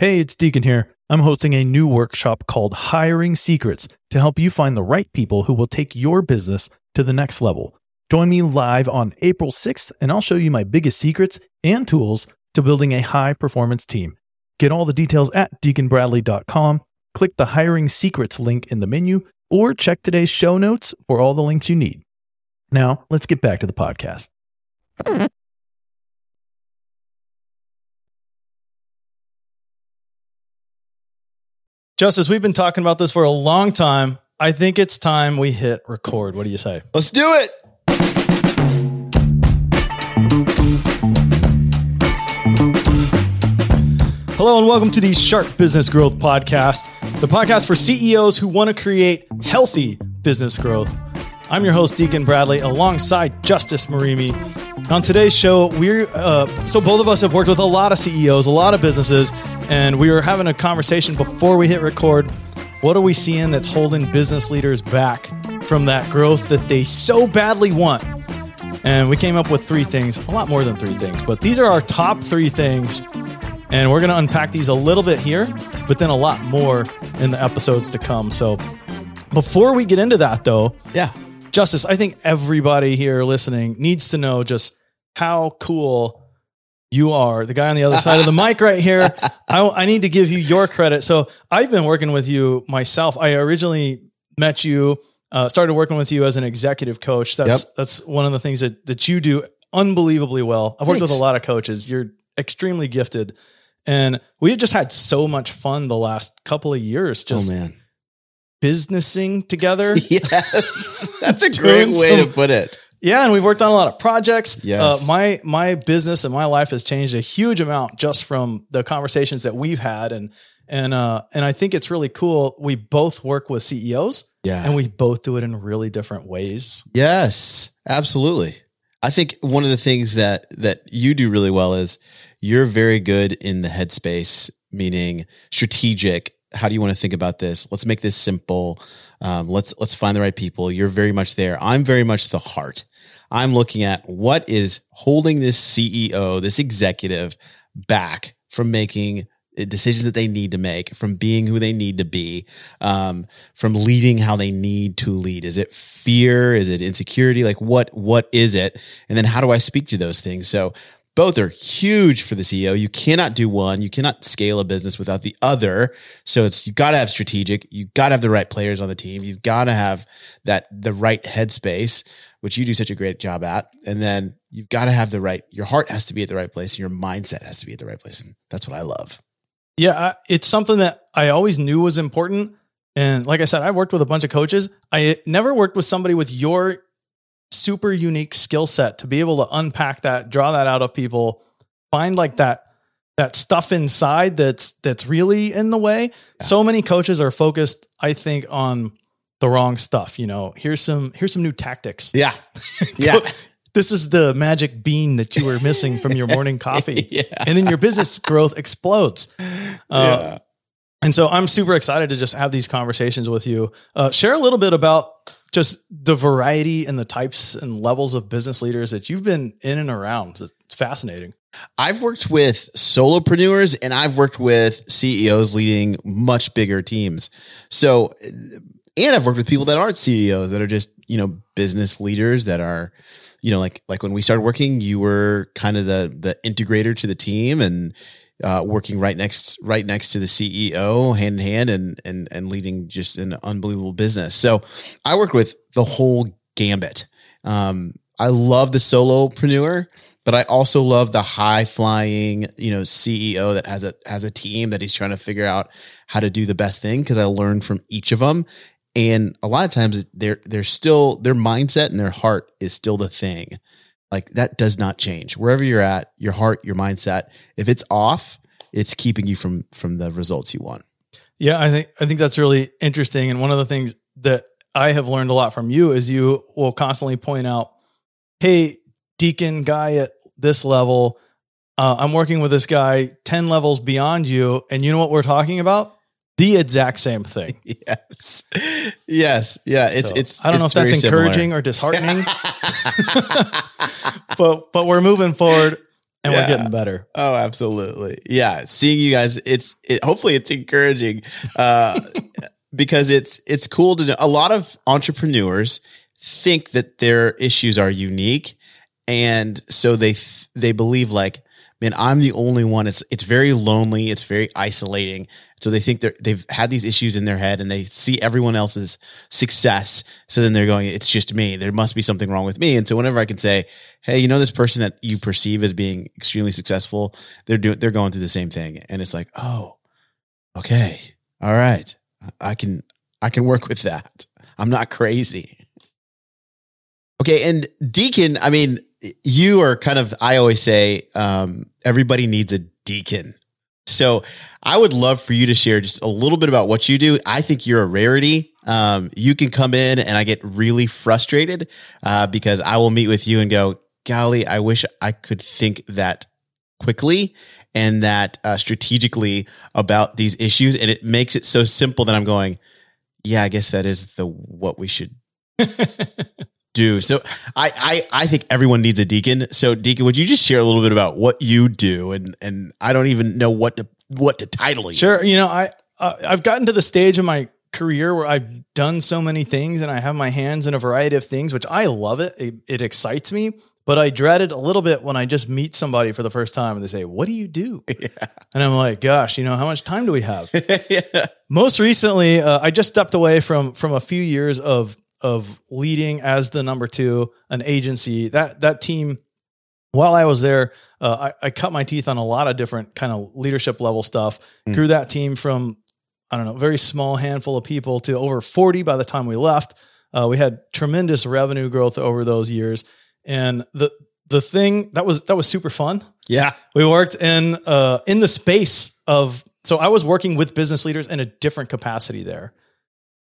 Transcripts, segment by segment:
Hey, it's Deacon here. I'm hosting a new workshop called Hiring Secrets to help you find the right people who will take your business to the next level. Join me live on April 6th, and I'll show you my biggest secrets and tools to building a high performance team. Get all the details at deaconbradley.com. Click the Hiring Secrets link in the menu, or check today's show notes for all the links you need. Now, let's get back to the podcast. Justus, we've been talking about this for a long time. I think it's time we hit record. What do you say? Let's do it. Hello, and welcome to the Sharp Business Growth Podcast, the podcast for CEOs who want to create healthy business growth. I'm your host, Deacon Bradley, alongside Justus Murimi. On today's show, we're uh, so both of us have worked with a lot of CEOs, a lot of businesses, and we were having a conversation before we hit record. What are we seeing that's holding business leaders back from that growth that they so badly want? And we came up with three things, a lot more than three things, but these are our top three things. And we're going to unpack these a little bit here, but then a lot more in the episodes to come. So before we get into that, though, Yeah. Justus, I think everybody here listening needs to know just how cool you are. The guy on the other side of the mic right here. I, I need to give you your credit. So I've been working with you myself. I originally met you, uh, started working with you as an executive coach. That's Yep. that's one of the things that that you do unbelievably well. I've worked with a lot of coaches. You're extremely gifted. And we've just had so much fun the last couple of years, just oh man. Businessing together. Yes. That's a great way some- to put it. Yeah, and we've worked on a lot of projects. Yes. Uh, my my business and my life has changed a huge amount just from the conversations that we've had, and and uh, and I think it's really cool. We both work with CEOs, Yeah. and we both do it in really different ways. yes, absolutely. I think one of the things that that you do really well is you're very good in the headspace, meaning strategic. How do you want to think about this? Let's make this simple. Um, let's let's find the right people. You're very much there. I'm very much the heart. I'm looking at what is holding this CEO, this executive back from making decisions that they need to make, from being who they need to be, um, from leading how they need to lead. Is it fear? Is it insecurity? Like what what is it? And then how do I speak to those things? So both are huge for the CEO. You cannot do one. You cannot scale a business without the other. So it's you got to have strategic. You got to have the right players on the team. You've got to have that the right headspace, which you do such a great job at. And then you've got to have the right. Your heart has to be at the right place. And your mindset has to be at the right place. And that's what I love. Yeah, it's something that I always knew was important. And like I said, I worked with a bunch of coaches. I never worked with somebody with your super unique skill set to be able to unpack that, draw that out of people, find like that that stuff inside that's that's really in the way. So many coaches are focused, I think, on the wrong stuff. You know, here's some here's some new tactics. Yeah. Yeah. This is the magic bean that you were missing from your morning coffee. yeah. And then your business growth explodes. Uh, yeah. and so I'm super excited to just have these conversations with you. Uh, share a little bit about just the variety and the types and levels of business leaders that you've been in and around. It's fascinating. I've worked with solopreneurs and I've worked with CEOs leading much bigger teams. So, and I've worked with people that aren't CEOs that are just, you know, business leaders that are, you know, like, like when we started working, you were kind of the, the integrator to the team and, uh, working right next, right next to the CEO hand in hand and, and, and leading just an unbelievable business. So I work with the whole gambit. Um, I love the solopreneur, but I also love the high flying, you know, CEO that has a has a team that he's trying to figure out how to do the best thing because I learned from each of them. And a lot of times they're they're still their mindset and their heart is still the thing. Like that does not change. Wherever you're at, your heart, your mindset, if it's off, it's keeping you from from the results you want. Yeah, I think I think that's really interesting. And one of the things that I have learned a lot from you is you will constantly point out, "Hey, Deacon guy at this level, uh, I'm working with this guy ten levels beyond you, and you know what we're talking about? The exact same thing." Yes. Yes. Yeah. It's So, it's I don't know if that's similar. encouraging or disheartening, but but we're moving forward. and Yeah. we're getting better. Oh, absolutely. Yeah. Seeing you guys, it's it, hopefully it's encouraging uh, because it's it's cool to know. A lot of entrepreneurs think that their issues are unique, and so they th- they believe like, man, I'm the only one. It's it's very lonely. It's very isolating. So they think they're, they've had these issues in their head, and they see everyone else's success. So then they're going, it's just me. There must be something wrong with me. And so whenever I can say, hey, you know, this person that you perceive as being extremely successful, they're doing they're going through the same thing, and it's like, oh, okay, all right, I can I can work with that. I'm not crazy. Okay, and Deacon, I mean, you are kind of I always say um, everybody needs a deacon. So I would love for you to share just a little bit about what you do. I think you're a rarity. Um, you can come in and I get really frustrated uh, because I will meet with you and go, golly, I wish I could think that quickly and that uh, strategically about these issues. And it makes it so simple that I'm going, yeah, I guess that is the what we should do. So I, I I think everyone needs a deacon. So Deacon, would you just share a little bit about what you do? And and I don't even know what to what to title you. Sure. You know, I uh, I've gotten to the stage in my career where I've done so many things and I have my hands in a variety of things, which I love it. It, it excites me, but I dread it a little bit when I just meet somebody for the first time and they say, "What do you do?" And I'm like, "Gosh, you know, how much time do we have?" yeah. Most recently, uh, I just stepped away from from a few years of of leading as the number two an agency. That that team, while I was there, uh, I, I cut my teeth on a lot of different kind of leadership level stuff. Mm. Grew that team from I don't know, very small handful of people to over forty by the time we left. Uh, we had tremendous revenue growth over those years, and the the thing that was that was super fun Yeah. we worked in uh, in the space of so I was working with business leaders in a different capacity there.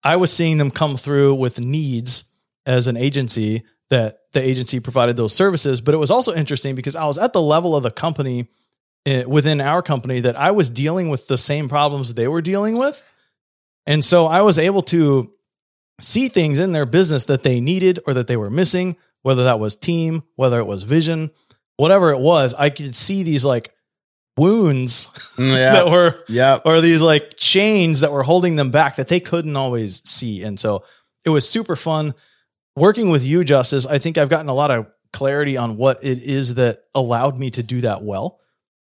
I was seeing them come through with needs as an agency that the agency provided those services, but it was also interesting because I was at the level of the company eh, within our company that I was dealing with the same problems they were dealing with. And so I was able to see things in their business that they needed or that they were missing, whether that was team, whether it was vision, whatever it was, I could see these like wounds Yeah. that were yeah. or these like chains that were holding them back that they couldn't always see. And so it was super fun working with you, Justus. I think I've gotten a lot of clarity on what it is that allowed me to do that well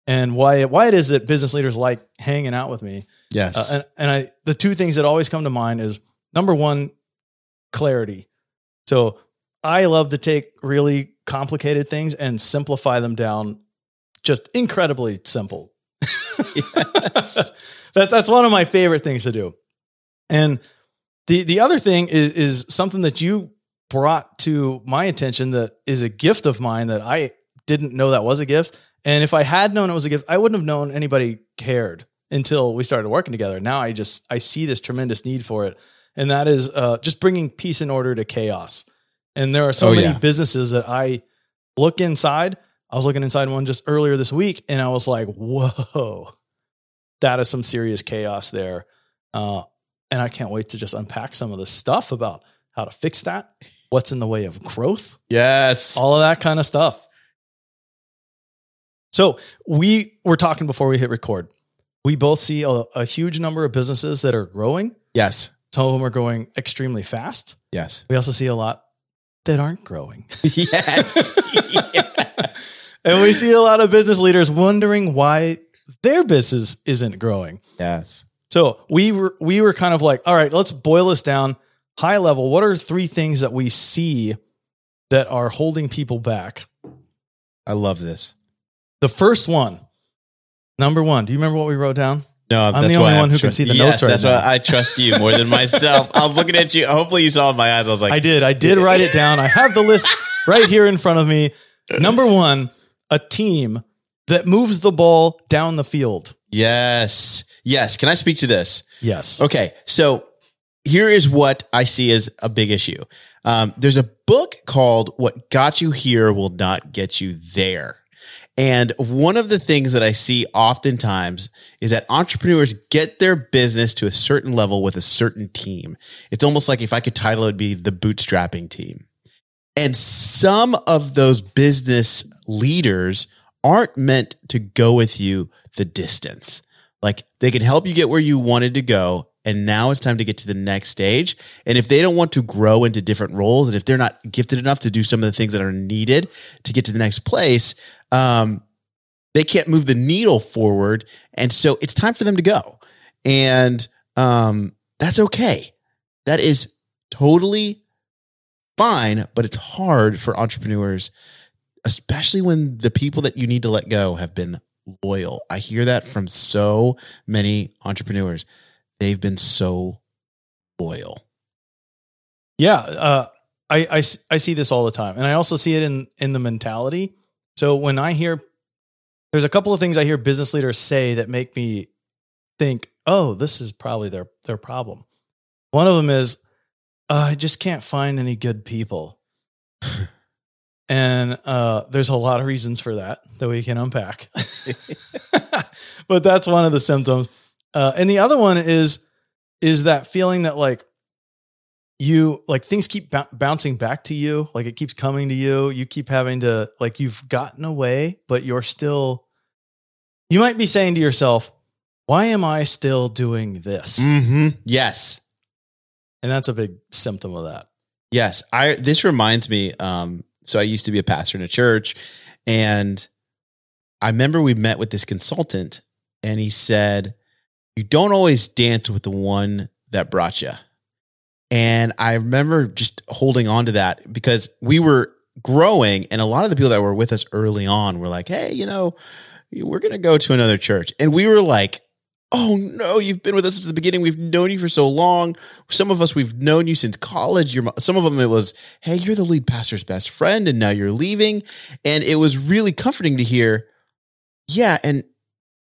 and why why it is that business leaders like hanging out with me. Yes. Uh, and and I the two things that always come to mind is number one, clarity. So I love to take really complicated things and simplify them down just incredibly simple. that's that's one of my favorite things to do. And the the other thing is is something that you brought to my attention that is a gift of mine that I didn't know that was a gift. And if I had known it was a gift, I wouldn't have known anybody cared until we started working together. Now I just I see this tremendous need for it, and that is uh, just bringing peace and order to chaos. And there are so Oh, many yeah. businesses that I look inside. I was looking inside one just earlier this week, and I was like, "Whoa, that is some serious chaos there." Uh, and I can't wait to just unpack some of the stuff about how to fix that, what's in the way of growth, yes. all of that kind of stuff. So we were talking before we hit record. We both see a, a huge number of businesses that are growing. yes. Some of them are growing extremely fast. Yes. We also see a lot that aren't growing. yes. yes. And we see a lot of business leaders wondering why their business isn't growing. Yes. So we were we were kind of like, all right, let's boil this down high level. What are three things that we see that are holding people back? I love this. The first one, number one. Do you remember what we wrote down? No, I'm that's the only one who can trust- see the yes, notes right now. That's now. why I trust you more than myself. I was looking at you. Hopefully, you saw in my eyes. I was like, I did. I did write it down. I have the list right here in front of me. Number one, a team that moves the ball down the field. yes, yes. Can I speak to this? Yes. Okay, so here is what I see as a big issue. Um, there's a book called "What Got You Here Will Not Get You There," and one of the things that I see oftentimes is that entrepreneurs get their business to a certain level with a certain team. It's almost like if I could title it, it'd be the bootstrapping team. And some of those business leaders aren't meant to go with you the distance. Like they can help you get where you wanted to go. And now it's time to get to the next stage. And if they don't want to grow into different roles, and if they're not gifted enough to do some of the things that are needed to get to the next place, um, they can't move the needle forward. And so it's time for them to go. And um, that's okay. That is totally fine, but it's hard for entrepreneurs, especially when the people that you need to let go have been loyal. I hear that from so many entrepreneurs. They've been so loyal. Yeah, uh, I, I I see this all the time, and I also see it in in the mentality. So when I hear, there's a couple of things I hear business leaders say that make me think, oh, this is probably their their problem. One of them is, uh, I just can't find any good people. and uh, there's a lot of reasons for that that we can unpack. but that's one of the symptoms. Uh, and the other one is is that feeling that like you like things keep b- bouncing back to you, like it keeps coming to you. You keep having to like you've gotten away, but you're still. You might be saying to yourself, "Why am I still doing this?" Mm-hmm. Yes. And that's a big symptom of that. Yes. I this reminds me, um, so I used to be a pastor in a church, and I remember we met with this consultant, and he said, You don't always dance with the one that brought you. And I remember just holding on to that because we were growing, and a lot of the people that were with us early on were like, Hey, you know, we're going to go to another church. And we were like, Oh no, you've been with us since the beginning. We've known you for so long. Some of us we've known you since college. You're, some of them it was, hey, you're the lead pastor's best friend, and now you're leaving. And it was really comforting to hear, yeah, and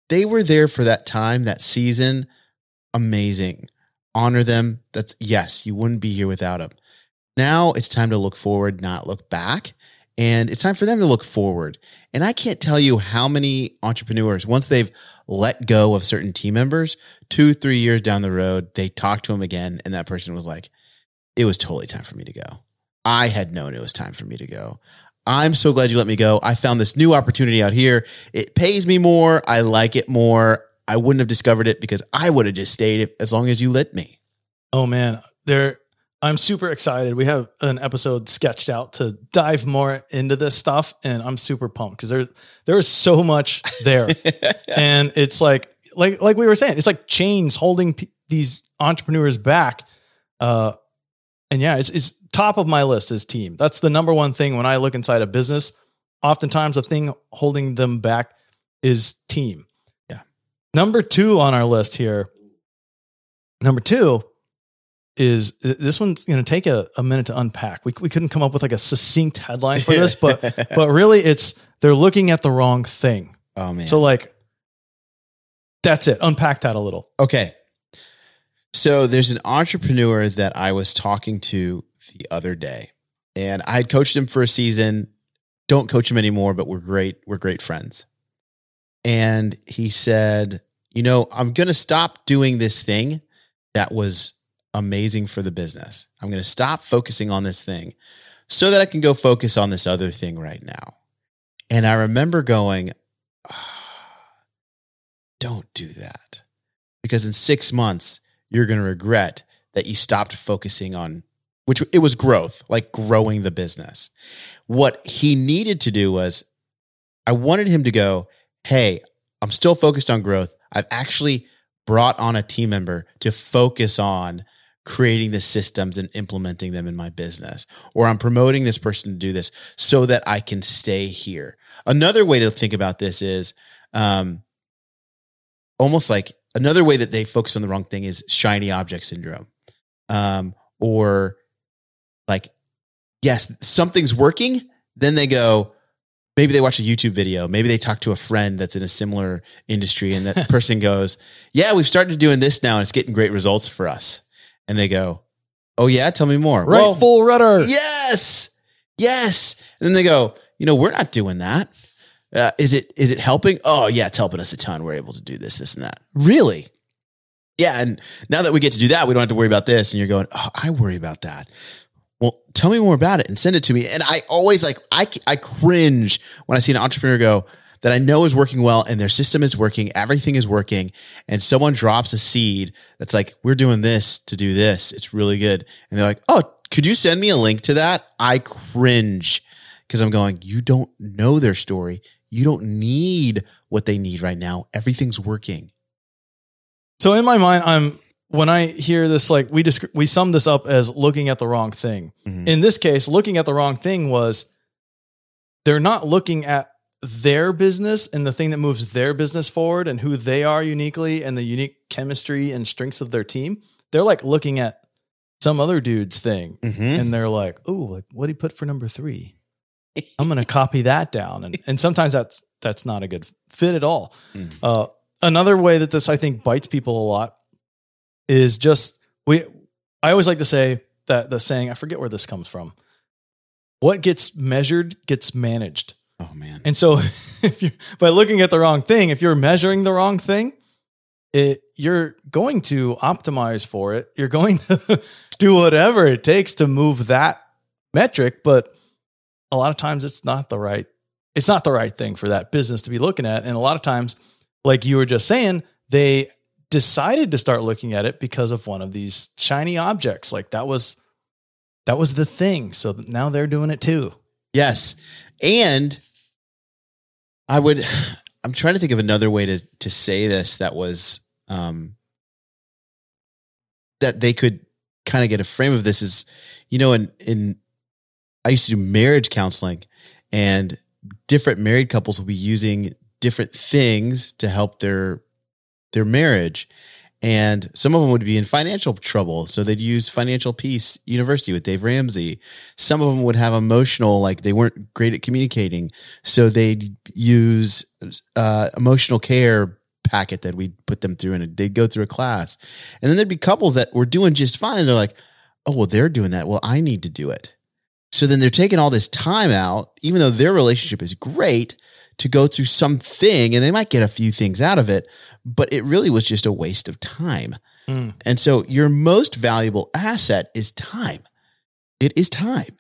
they were there for that time, that season. Amazing. Honor them. That's yes, you wouldn't be here without them. Now it's time to look forward, not look back. And it's time for them to look forward. And I can't tell you how many entrepreneurs, once they've let go of certain team members, two, three years down the road, they talked to him again. And that person was like, it was totally time for me to go. I had known it was time for me to go. I'm so glad you let me go. I found this new opportunity out here. It pays me more. I like it more. I wouldn't have discovered it because I would have just stayed as long as you let me. Oh man, there I'm super excited. We have an episode sketched out to dive more into this stuff, and I'm super pumped because there's there is so much there, and it's like like like we were saying, it's like chains holding p- these entrepreneurs back. Uh, and yeah, it's it's top of my list is team. That's the number one thing when I look inside a business. Oftentimes, the thing holding them back is team. Yeah. Number two on our list here. Number two is this one's going to take a, a minute to unpack. We, we couldn't come up with like a succinct headline for this, but but really it's they're looking at the wrong thing. Oh man. So like that's it. Unpack that a little. Okay. So there's an entrepreneur that I was talking to the other day, and I had coached him for a season. Don't coach him anymore, but we're great. We're great friends. And he said, "You know, I'm going to stop doing this thing that was amazing for the business. I'm going to stop focusing on this thing so that I can go focus on this other thing right now." And I remember going, oh, "Don't do that." Because in 6 months, you're going to regret that you stopped focusing on which it was growth, like growing the business. What he needed to do was I wanted him to go, "Hey, I'm still focused on growth. I've actually brought on a team member to focus on creating the systems and implementing them in my business or I'm promoting this person to do this so that I can stay here." Another way to think about this is um almost like another way that they focus on the wrong thing is shiny object syndrome. Um, or like, yes, something's working. Then they go, maybe they watch a YouTube video. Maybe they talk to a friend that's in a similar industry. And that person goes, yeah, we've started doing this now and it's getting great results for us. And they go, oh yeah, tell me more. Right, Well, full rudder. Yes. Yes. And then they go, you know, we're not doing that. Uh, is it is it helping? Oh yeah, it's helping us a ton. We're able to do this, this, and that. Really? Yeah. And now that we get to do that, we don't have to worry about this. And you're going, oh, I worry about that. Well, tell me more about it and send it to me. And I always like I I cringe when I see an entrepreneur go, that I know is working well and their system is working, everything is working, and someone drops a seed that's like, we're doing this to do this. It's really good. And they're like, oh, could you send me a link to that? I cringe because I'm going, you don't know their story. You don't need what they need right now. Everything's working. So in my mind, I'm when I hear this, like we just we sum this up as looking at the wrong thing. Mhm. In this case, looking at the wrong thing was they're not looking at their business and the thing that moves their business forward and who they are uniquely and the unique chemistry and strengths of their team. They're like looking at some other dude's thing Mhm. and they're like, "Oh, like what he put for number three? I'm going to copy that down." And and sometimes that's that's not a good fit at all. Mm. Uh, another way that this I think bites people a lot is just we. I always like to say that the saying I forget where this comes from. What gets measured gets managed. Oh man. And so if you by looking at the wrong thing, if you're measuring the wrong thing, it you're going to optimize for it. You're going to do whatever it takes to move that metric, but a lot of times it's not the right it's not the right thing for that business to be looking at. And a lot of times, like you were just saying, they decided to start looking at it because of one of these shiny objects. Like that was that was the thing. So now they're doing it too. Yes. And I would I'm trying to think of another way to to say this that was um that they could kind of get a frame of this is you know in in I used to do marriage counseling and different married couples will be using different things to help their their marriage and some of them would be in financial trouble. So they'd use financial peace university with dave ramsey. Some of them would have emotional like they weren't great at communicating. So they'd use uh, emotional care packet that we'd put them through and they'd go through a class. And then there'd be couples that were doing just fine and they're like oh well they're doing that. Well i need to do it. So then they're taking all this time out even though their relationship is great to go through something and they might get a few things out of it but it really was just a waste of time Mm. and so your most valuable asset is time. It is time.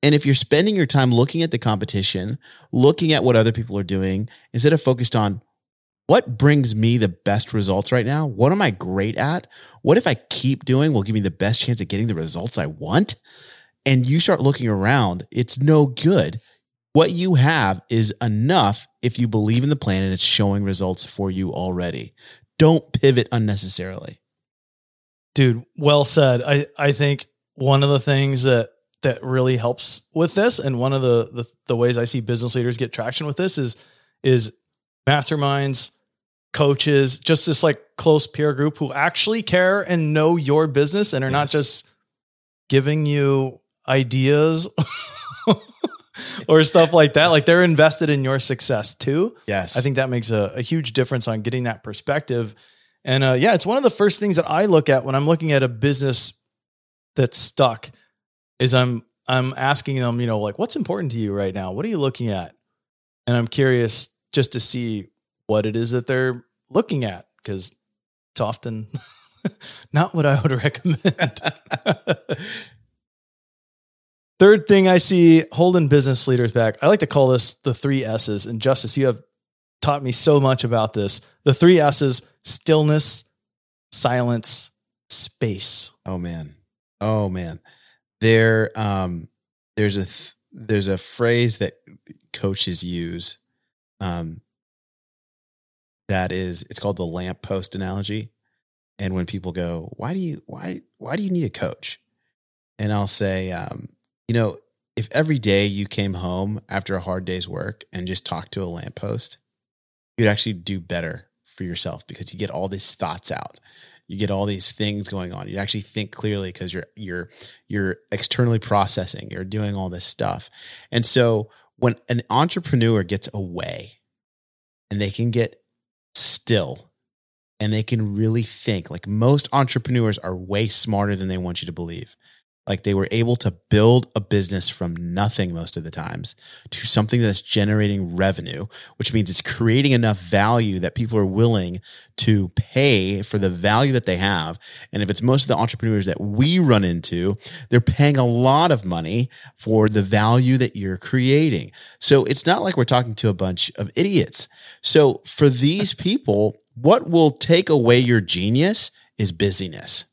And if you're spending your time looking at the competition, looking at what other people are doing, instead of focused on what brings me the best results right now, what am I great at? What if I keep doing will give me the best chance at getting the results I want? And you start looking around, it's no good. What you have is enough if you believe in the plan and it's showing results for you already. Don't pivot unnecessarily. Dude, well said. I, I think one of the things that that really helps with this, and one of the, the the ways I see business leaders get traction with this is is masterminds, coaches, just this like close peer group who actually care and know your business and are not just giving you ideas or stuff like that. Like they're invested in your success too. Yes. I think that makes a, a huge difference on getting that perspective. And uh, yeah, it's one of the first things that I look at when I'm looking at a business that's stuck. Is I'm I'm asking them, you know, like what's important to you right now? What are you looking at? And I'm curious just to see what it is that they're looking at because it's often not what I would recommend. Third thing I see holding business leaders back. I like to call this the three S's. And Justus, you have taught me so much about this. The three S's stillness, silence, space. Oh man. Oh man. There um there's a th- there's a phrase that coaches use um that is it's called the lamppost analogy. And when people go, "Why do you why why do you need a coach?" And I'll say um you know, if every day you came home after a hard day's work and just talked to a lamppost, you'd actually do better for yourself because you get all these thoughts out. You get all these things going on. You actually think clearly because you're you're you're externally processing you're doing all this stuff. And so when an entrepreneur gets away and they can get still and they can really think like most entrepreneurs are way smarter than they want you to believe Like they were able to build a business from nothing most of the times to something that's generating revenue, which means it's creating enough value that people are willing to pay for the value that they have. And if it's most of the entrepreneurs that we run into, they're paying a lot of money for the value that you're creating. So it's not like we're talking to a bunch of idiots. So for these people, what will take away your genius is busyness.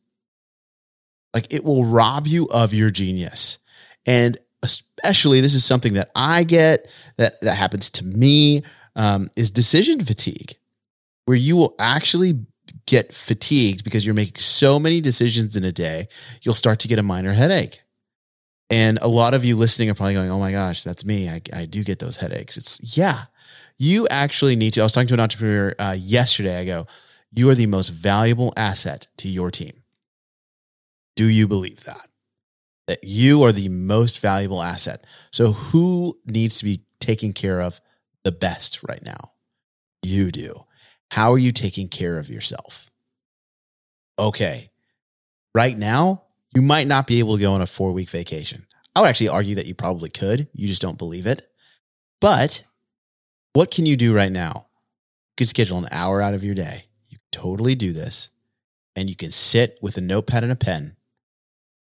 Like it will rob you of your genius. And especially this is something that I get that that happens to me um, is decision fatigue, where you will actually get fatigued because you're making so many decisions in a day. You'll start to get a minor headache. And a lot of you listening are probably going, "Oh my gosh, that's me. I, I do get those headaches." It's yeah, you actually need to. I was talking to an entrepreneur uh, yesterday. I go, "You are the most valuable asset to your team." Do you believe that? That you are the most valuable asset. So, who needs to be taken care of the best right now? You do. How are you taking care of yourself? Okay. Right now, you might not be able to go on a four week vacation. I would actually argue that you probably could. You just don't believe it. But what can you do right now? You can schedule an hour out of your day. You totally do this. And you can sit with a notepad and a pen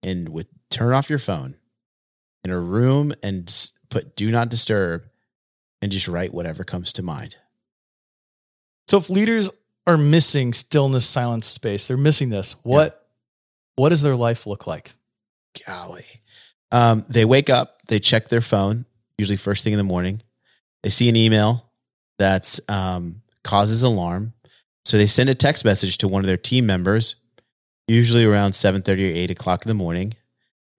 and with turn off your phone in a room and put do not disturb and just write whatever comes to mind. So if leaders are missing stillness, silence, space, they're missing this. What yeah. what does their life look like? Golly. Um, they wake up, they check their phone, usually first thing in the morning. They see an email that um, causes alarm. So they send a text message to one of their team members usually around 7.30 or 8 o'clock in the morning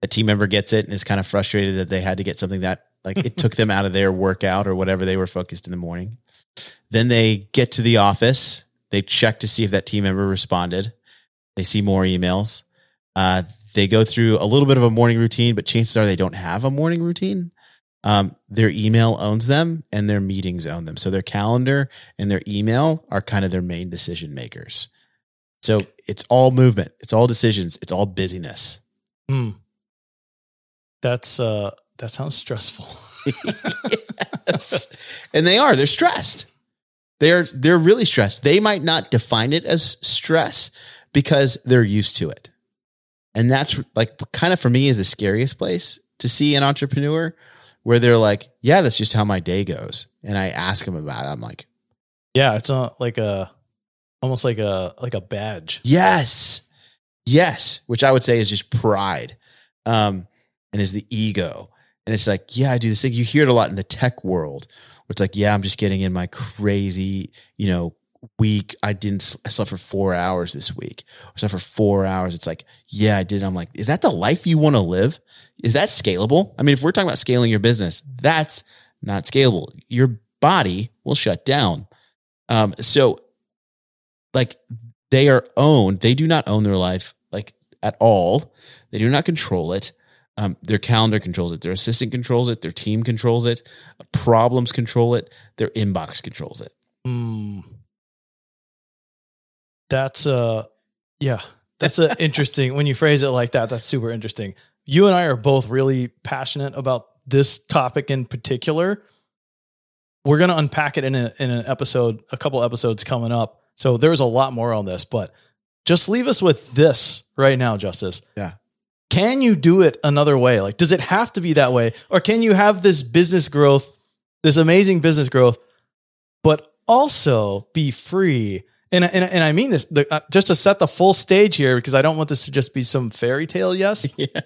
a team member gets it and is kind of frustrated that they had to get something that like it took them out of their workout or whatever they were focused in the morning. Then they get to the office they check to see if that team member responded they see more emails uh, they go through a little bit of a morning routine but chances are they don't have a morning routine. Um, their email owns them and their meetings own them. So their calendar and their email are kind of their main decision makers so it's all movement, it's all decisions, it's all busyness. Hmm. That's uh that sounds stressful. yes. And they are, they're stressed. They're they're really stressed. They might not define it as stress because they're used to it. And that's like kind of for me is the scariest place to see an entrepreneur where they're like, yeah, that's just how my day goes. And I ask them about it. I'm like, yeah, it's not like a almost like a like a badge. Yes. Yes, which I would say is just pride. Um, and is the ego. And it's like, yeah, I do this thing. You hear it a lot in the tech world where it's like, yeah, I'm just getting in my crazy, you know, week. I didn't, I slept for four hours this week or slept for four hours. It's like, yeah, I did. I'm like, is that the life you want to live? Is that scalable? I mean, if we're talking about scaling your business, that's not scalable. Your body will shut down. Um, so like they are owned. They do not own their life like at all. They do not control it. Um, their calendar controls it. Their assistant controls it. Their team controls it. Problems control it. Their inbox controls it. Mm. That's uh, yeah, that's a interesting. when you phrase it like that, that's super interesting. You and I are both really passionate about this topic in particular. We're going to unpack it in, a, in an episode, a couple episodes coming up so there's a lot more on this, but just leave us with this right now, Justus. Yeah. Can you do it another way? Like, does it have to be that way? Or can you have this business growth, this amazing business growth, but also be free? And, and, and I mean this the, uh, just to set the full stage here, because I don't want this to just be some fairy tale. Yes. Yeah.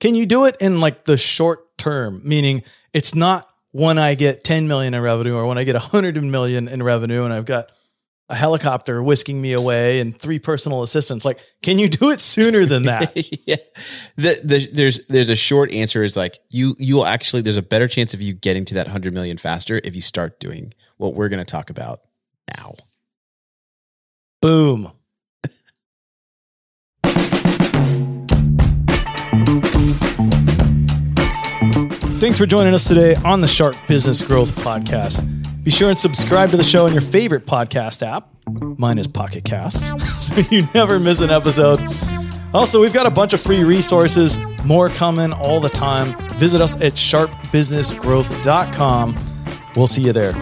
Can you do it in like the short term? Meaning it's not when I get 10 million in revenue or when I get 100 million in revenue and I've got a helicopter whisking me away and three personal assistants. Like, can you do it sooner than that? yeah. The, the, there's there's a short answer is like you you will actually there's a better chance of you getting to that hundred million faster if you start doing what we're going to talk about now. Boom. Thanks for joining us today on the Sharp Business Growth Podcast. Be sure and subscribe to the show on your favorite podcast app. Mine is Pocket Casts, so you never miss an episode. Also, we've got a bunch of free resources, more coming all the time. Visit us at sharpbusinessgrowth.com. We'll see you there.